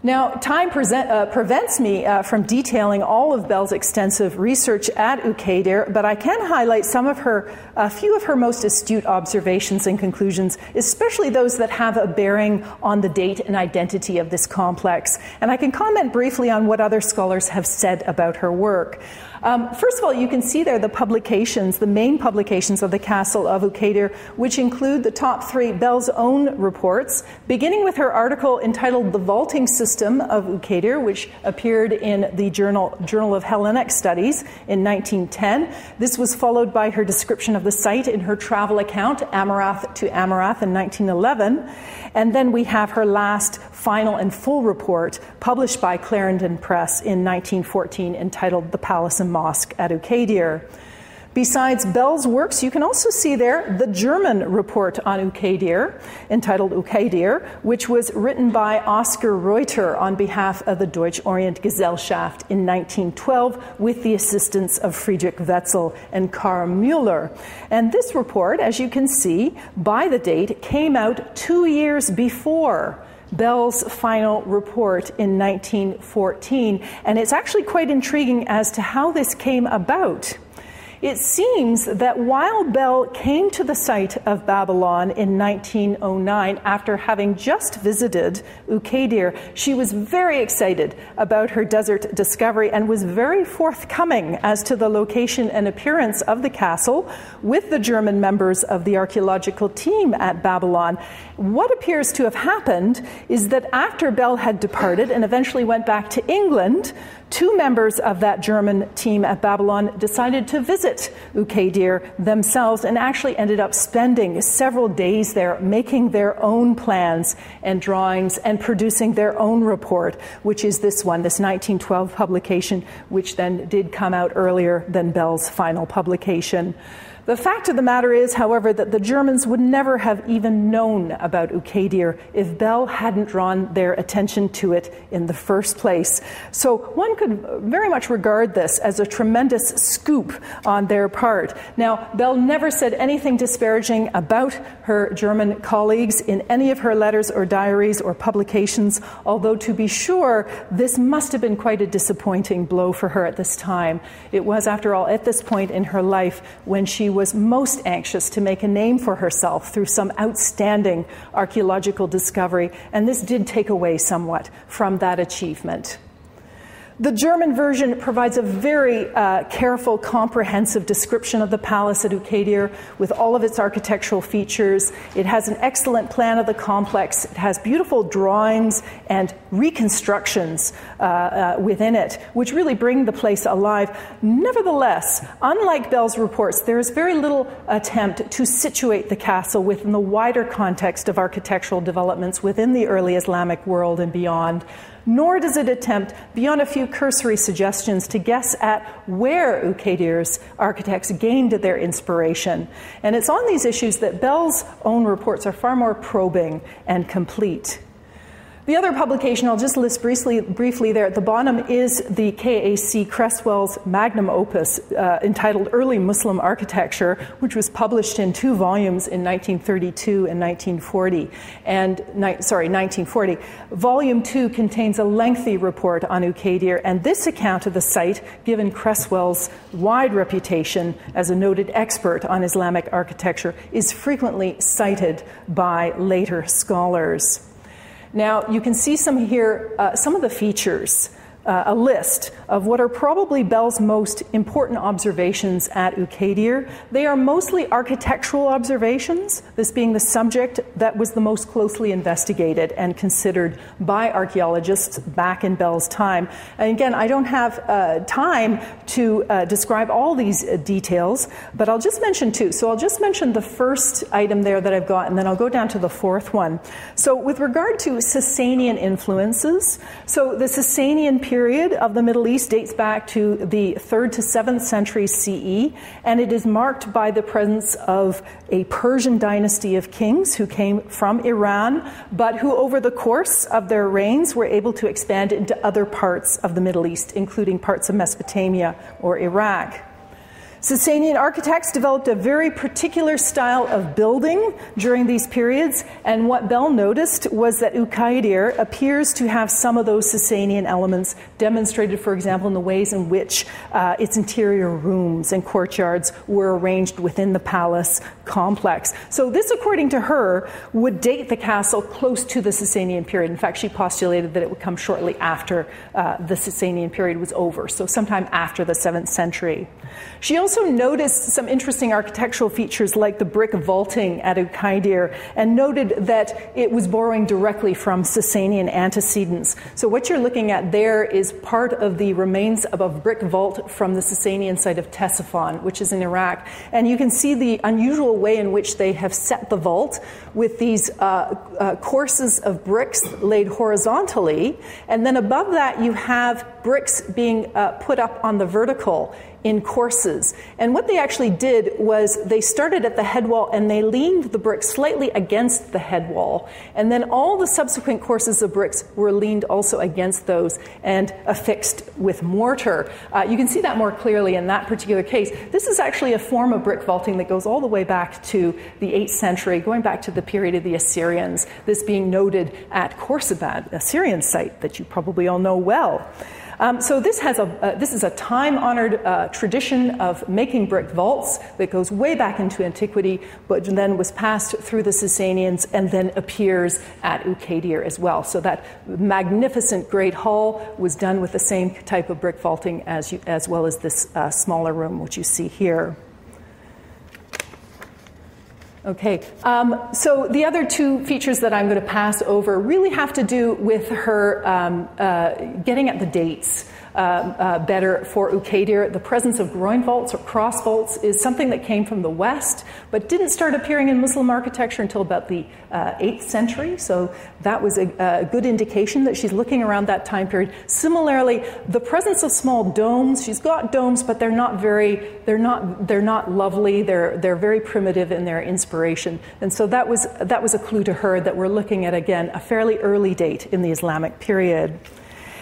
Now, time present, uh, prevents me uh, from detailing all of Bell's extensive research at Uqaydir, but I can highlight some of her, a few of her most astute observations and conclusions, especially those that have a bearing on the date and identity of this complex. And I can comment briefly on what other scholars have said about her work. Um, first of all, you can see there the publications, the main publications of the Castle of Uqaydir, which include the top three Bell's own reports, beginning with her article entitled The Vaulting System of Uqaydir, which appeared in the Journal, Journal of Hellenic Studies in 1910. This was followed by her description of the site in her travel account, Amurath to Amurath in 1911. And then we have her last final and full report published by Clarendon Press in 1914 entitled The Palace and Mosque at Uqaydir. Besides Bell's works, you can also see there the German report on Uqaydir, entitled Uqaydir, which was written by Oscar Reuther on behalf of the Deutsch Orient Gesellschaft in 1912 with the assistance of Friedrich Wetzel and Karl Müller. And this report, as you can see by the date, came out two years before Bell's final report in 1914. And it's actually quite intriguing as to how this came about. It seems that while Bell came to the site of Babylon in 1909 after having just visited Uqaydir, she was very excited about her desert discovery and was very forthcoming as to the location and appearance of the castle with the German members of the archaeological team at Babylon. What appears to have happened is that after Bell had departed and eventually went back to England, two members of that German team at Babylon decided to visit Uqaydir themselves and actually ended up spending several days there making their own plans and drawings and producing their own report, which is this one, this 1912 publication, which then did come out earlier than Bell's final publication. The fact of the matter is, however, that the Germans would never have even known about Uqaydir if Bell hadn't drawn their attention to it in the first place. So one could very much regard this as a tremendous scoop on their part. Now, Bell never said anything disparaging about her German colleagues in any of her letters or diaries or publications, although to be sure, this must have been quite a disappointing blow for her at this time. It was, after all, at this point in her life when she was most anxious to make a name for herself through some outstanding archaeological discovery, and this did take away somewhat from that achievement. The German version provides a very uh, careful, comprehensive description of the palace at Uqaydir with all of its architectural features. It has an excellent plan of the complex. It has beautiful drawings and reconstructions uh, uh, within it, which really bring the place alive. Nevertheless, unlike Bell's reports, there is very little attempt to situate the castle within the wider context of architectural developments within the early Islamic world and beyond nor does it attempt, beyond a few cursory suggestions, to guess at where Uqaydir's architects gained their inspiration. And it's on these issues that Bell's own reports are far more probing and complete. The other publication I'll just list briefly, briefly there at the bottom is the KAC Creswell's magnum opus uh, entitled Early Muslim Architecture, which was published in two volumes in 1932 and 1940. And ni- sorry, 1940. Volume two contains a lengthy report on Uqaydir, and this account of the site, given Creswell's wide reputation as a noted expert on Islamic architecture, is frequently cited by later scholars. Now, you can see some here, uh, some of the features uh, a list of what are probably Bell's most important observations at Uqaydir. They are mostly architectural observations, this being the subject that was the most closely investigated and considered by archaeologists back in Bell's time. And again, I don't have uh, time to uh, describe all these uh, details, but I'll just mention two. So I'll just mention the first item there that I've got, and then I'll go down to the fourth one. So, with regard to Sasanian influences, so the Sasanian period period of the Middle East dates back to the 3rd to 7th century CE, and it is marked by the presence of a Persian dynasty of kings who came from Iran, but who, over the course of their reigns, were able to expand into other parts of the Middle East, including parts of Mesopotamia or Iraq. Sasanian architects developed a very particular style of building during these periods, and what Bell noticed was that Uqaydir appears to have some of those Sasanian elements demonstrated, for example, in the ways in which uh, its interior rooms and courtyards were arranged within the palace complex. So, this, according to her, would date the castle close to the Sasanian period. In fact, she postulated that it would come shortly after uh, the Sasanian period was over, so sometime after the 7th century. She also noticed some interesting architectural features like the brick vaulting at Uqaydir and noted that it was borrowing directly from Sasanian antecedents. So, what you're looking at there is part of the remains of a brick vault from the Sasanian site of Ctesiphon, which is in Iraq. And you can see the unusual way in which they have set the vault with these uh, uh, courses of bricks laid horizontally. And then above that, you have bricks being uh, put up on the vertical in courses. And what they actually did was they started at the head wall and they leaned the bricks slightly against the head wall. And then all the subsequent courses of bricks were leaned also against those and affixed with mortar. Uh, you can see that more clearly in that particular case. This is actually a form of brick vaulting that goes all the way back to the 8th century, going back to the period of the Assyrians, this being noted at Khorsabad, a Syrian site that you probably all know well. Um, so this has a uh, this is a time-honored uh, tradition of making brick vaults that goes way back into antiquity, but then was passed through the Sasanians and then appears at Uqaydir as well. So that magnificent great hall was done with the same type of brick vaulting as you, as well as this uh, smaller room, which you see here. Okay, um, so the other two features that I'm going to pass over really have to do with her um, uh, getting at the dates. Uh, uh, better for Uqaydir. The presence of groin vaults or cross vaults is something that came from the West, but didn't start appearing in Muslim architecture until about the uh, 8th century. So that was a, a, good indication that she's looking around that time period. Similarly, the presence of small domes. She's got domes, but they're not very. They're not. They're not lovely. They're they're very primitive in their inspiration. And so that was that was a clue to her that we're looking at again a fairly early date in the Islamic period.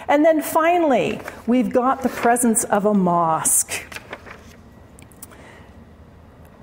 And then finally, we've got the presence of a mosque.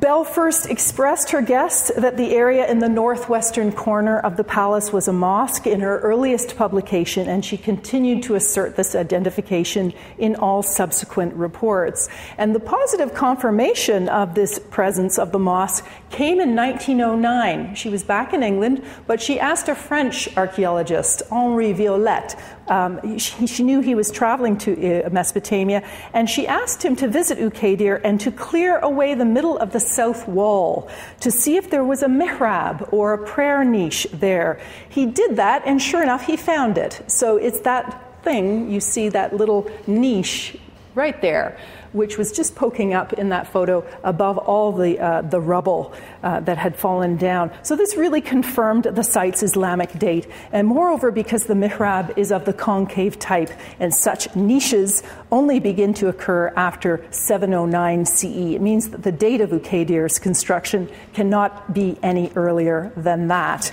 Bell first expressed her guess that the area in the northwestern corner of the palace was a mosque in her earliest publication, and she continued to assert this identification in all subsequent reports. And the positive confirmation of this presence of the mosque came in 1909. She was back in England, but she asked a French archaeologist, Henri Viollet, um, she, she, knew he was traveling to uh, Mesopotamia, and she asked him to visit Uqaydir and to clear away the middle of the south wall to see if there was a mihrab or a prayer niche there. He did that, and sure enough, he found it. So it's that thing, you see that little niche right there which was just poking up in that photo above all the, uh, the rubble uh, that had fallen down. So this really confirmed the site's Islamic date. And moreover, because the mihrab is of the concave type, and such niches only begin to occur after 709 CE, it means that the date of Uqaydir's construction cannot be any earlier than that.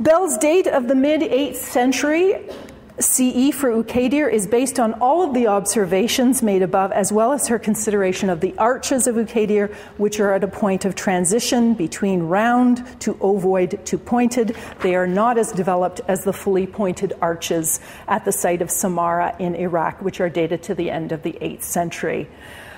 Bell's date of the mid 8th century CE for Uqaydir is based on all of the observations made above, as well as her consideration of the arches of Uqaydir, which are at a point of transition between round to ovoid to pointed. They are not as developed as the fully pointed arches at the site of Samarra in Iraq, which are dated to the end of the 8th century.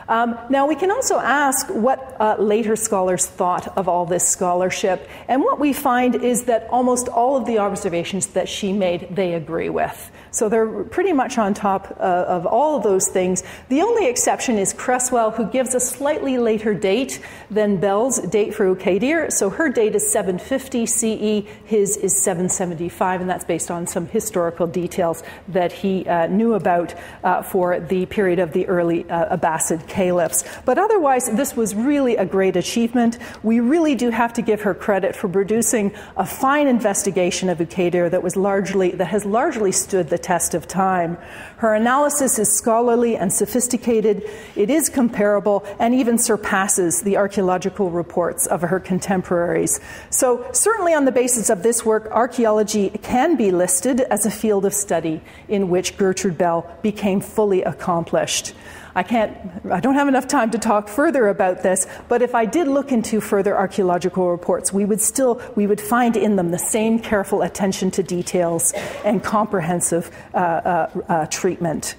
Um, now, we can also ask what uh, later scholars thought of all this scholarship, and what we find is that almost all of the observations that she made, they agree with. So they're pretty much on top uh, of all of those things. The only exception is Creswell, who gives a slightly later date than Bell's date for Uqaydir. So her date is 750 CE, his is 775, and that's based on some historical details that he uh, knew about uh, for the period of the early uh, Abbasid caliphs. But otherwise, this was really a great achievement. We really do have to give her credit for producing a fine investigation of Uqaydir that was largely that has largely stood the test of time. Her analysis is scholarly and sophisticated. It is comparable and even surpasses the archaeological reports of her contemporaries. So, certainly on the basis of this work, archaeology can be listed as a field of study in which Gertrude Bell became fully accomplished. I can't, I don't have enough time to talk further about this, but if I did look into further archaeological reports, we would still, we would find in them the same careful attention to details and comprehensive uh, uh, uh, treatment.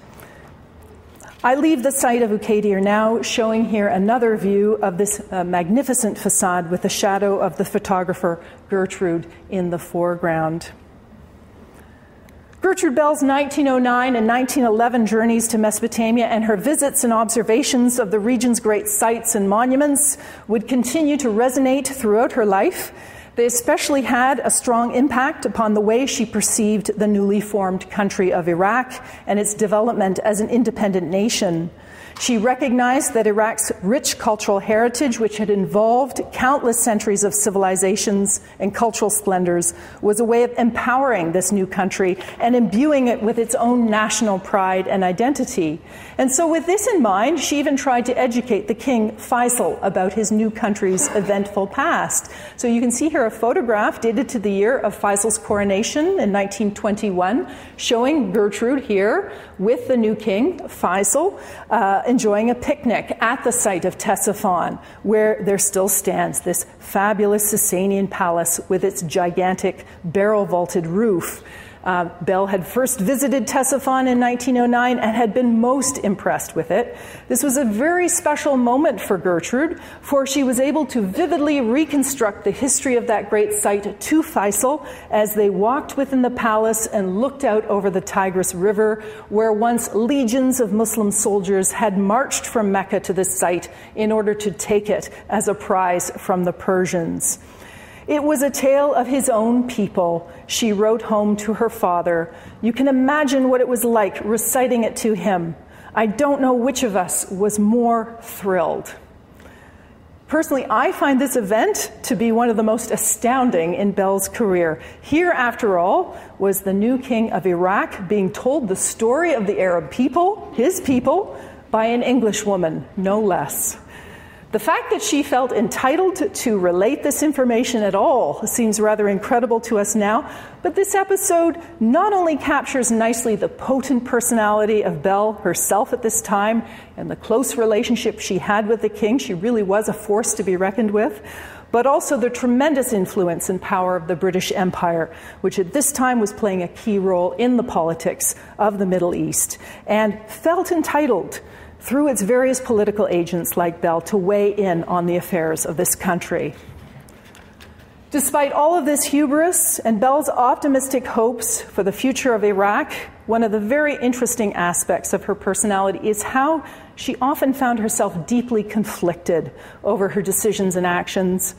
I leave the site of Uqaydir now, showing here another view of this uh, magnificent facade with the shadow of the photographer Gertrude in the foreground. Gertrude Bell's 1909 and 1911 journeys to Mesopotamia and her visits and observations of the region's great sites and monuments would continue to resonate throughout her life. They especially had a strong impact upon the way she perceived the newly formed country of Iraq and its development as an independent nation. She recognized that Iraq's rich cultural heritage, which had involved countless centuries of civilizations and cultural splendors, was a way of empowering this new country and imbuing it with its own national pride and identity. And so, with this in mind, she even tried to educate the king Faisal about his new country's eventful past. So, you can see here a photograph dated to the year of Faisal's coronation in 1921, showing Gertrude here with the new king, Faisal, uh, enjoying a picnic at the site of Ctesiphon, where there still stands this fabulous Sasanian palace with its gigantic barrel vaulted roof. Uh, Bell had first visited Ctesiphon in 1909 and had been most impressed with it. This was a very special moment for Gertrude, for she was able to vividly reconstruct the history of that great site to Faisal as they walked within the palace and looked out over the Tigris River, where once legions of Muslim soldiers had marched from Mecca to this site in order to take it as a prize from the Persians. It was a tale of his own people, she wrote home to her father. You can imagine what it was like reciting it to him. I don't know which of us was more thrilled. Personally, I find this event to be one of the most astounding in Bell's career. Here, after all, was the new king of Iraq being told the story of the Arab people, his people, by an English woman, no less. The fact that she felt entitled to, relate this information at all seems rather incredible to us now, but this episode not only captures nicely the potent personality of Bell herself at this time and the close relationship she had with the king, she really was a force to be reckoned with, but also the tremendous influence and power of the British Empire, which at this time was playing a key role in the politics of the Middle East, and felt entitled through its various political agents like Bell to weigh in on the affairs of this country. Despite all of this hubris and Bell's optimistic hopes for the future of Iraq, one of the very interesting aspects of her personality is how she often found herself deeply conflicted over her decisions and actions.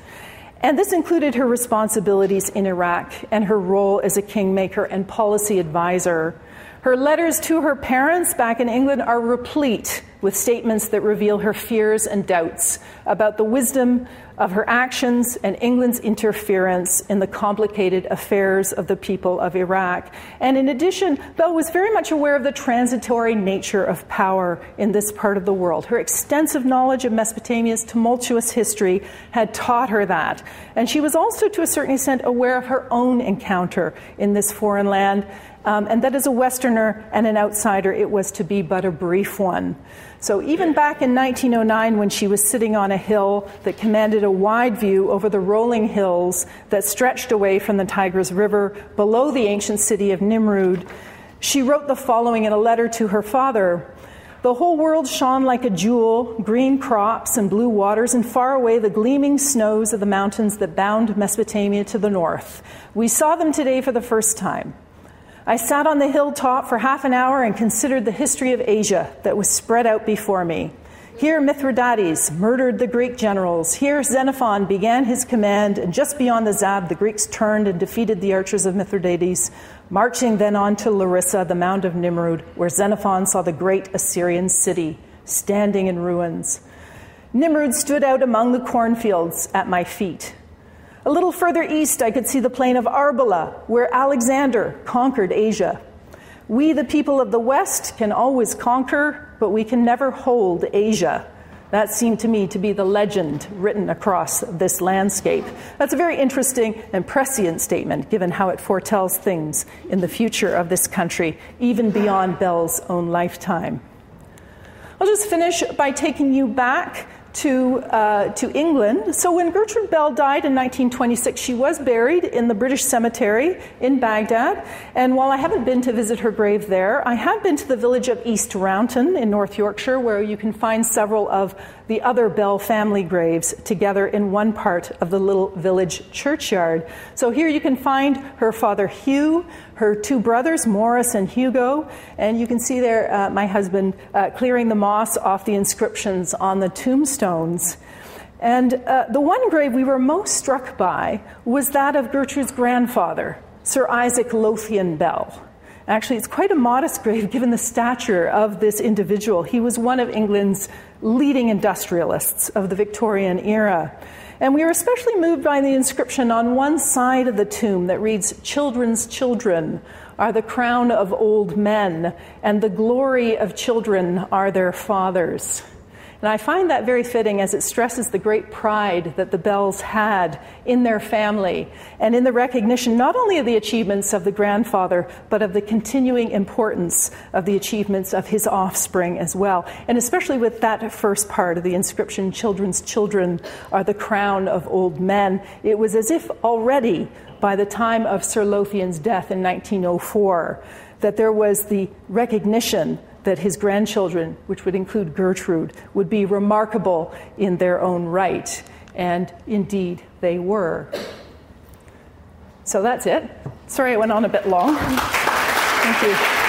And this included her responsibilities in Iraq and her role as a kingmaker and policy advisor. Her letters to her parents back in England are replete with statements that reveal her fears and doubts about the wisdom of her actions and England's interference in the complicated affairs of the people of Iraq. And in addition, Bell was very much aware of the transitory nature of power in this part of the world. Her extensive knowledge of Mesopotamia's tumultuous history had taught her that. And she was also, to a certain extent, aware of her own encounter in this foreign land um, and that as a Westerner and an outsider, it was to be but a brief one. So even back in 1909, when she was sitting on a hill that commanded a wide view over the rolling hills that stretched away from the Tigris River below the ancient city of Nimrud, she wrote the following in a letter to her father. The whole world shone like a jewel, green crops and blue waters, and far away the gleaming snows of the mountains that bound Mesopotamia to the north. We saw them today for the first time. I sat on the hilltop for half an hour and considered the history of Asia that was spread out before me. Here, Mithridates murdered the Greek generals. Here, Xenophon began his command, and just beyond the Zab, the Greeks turned and defeated the archers of Mithridates, marching then on to Larissa, the mound of Nimrud, where Xenophon saw the great Assyrian city standing in ruins. Nimrud stood out among the cornfields at my feet. A little further east, I could see the plain of Arbela, where Alexander conquered Asia. We, the people of the West, can always conquer, but we can never hold Asia. That seemed to me to be the legend written across this landscape. That's a very interesting and prescient statement, given how it foretells things in the future of this country, even beyond Bell's own lifetime. I'll just finish by taking you back to, uh, to England. So when Gertrude Bell died in 1926, she was buried in the British Cemetery in Baghdad. And while I haven't been to visit her grave there, I have been to the village of East Rounton in North Yorkshire, where you can find several of the other Bell family graves together in one part of the little village churchyard. So here you can find her father Hugh, her two brothers, Maurice and Hugo, and you can see there uh, my husband uh, clearing the moss off the inscriptions on the tombstones. And uh, the one grave we were most struck by was that of Gertrude's grandfather, Sir Isaac Lowthian Bell. Actually, it's quite a modest grave given the stature of this individual. He was one of England's leading industrialists of the Victorian era. And we are especially moved by the inscription on one side of the tomb that reads, Children's children are the crown of old men, and the glory of children are their fathers. And I find that very fitting as it stresses the great pride that the Bells had in their family and in the recognition not only of the achievements of the grandfather, but of the continuing importance of the achievements of his offspring as well. And especially with that first part of the inscription, Children's children are the crown of old men, it was as if already by the time of Sir Lowthian's death in 1904, that there was the recognition that his grandchildren, which would include Gertrude, would be remarkable in their own right. And indeed, they were. So that's it. Sorry I went on a bit long. Thank you.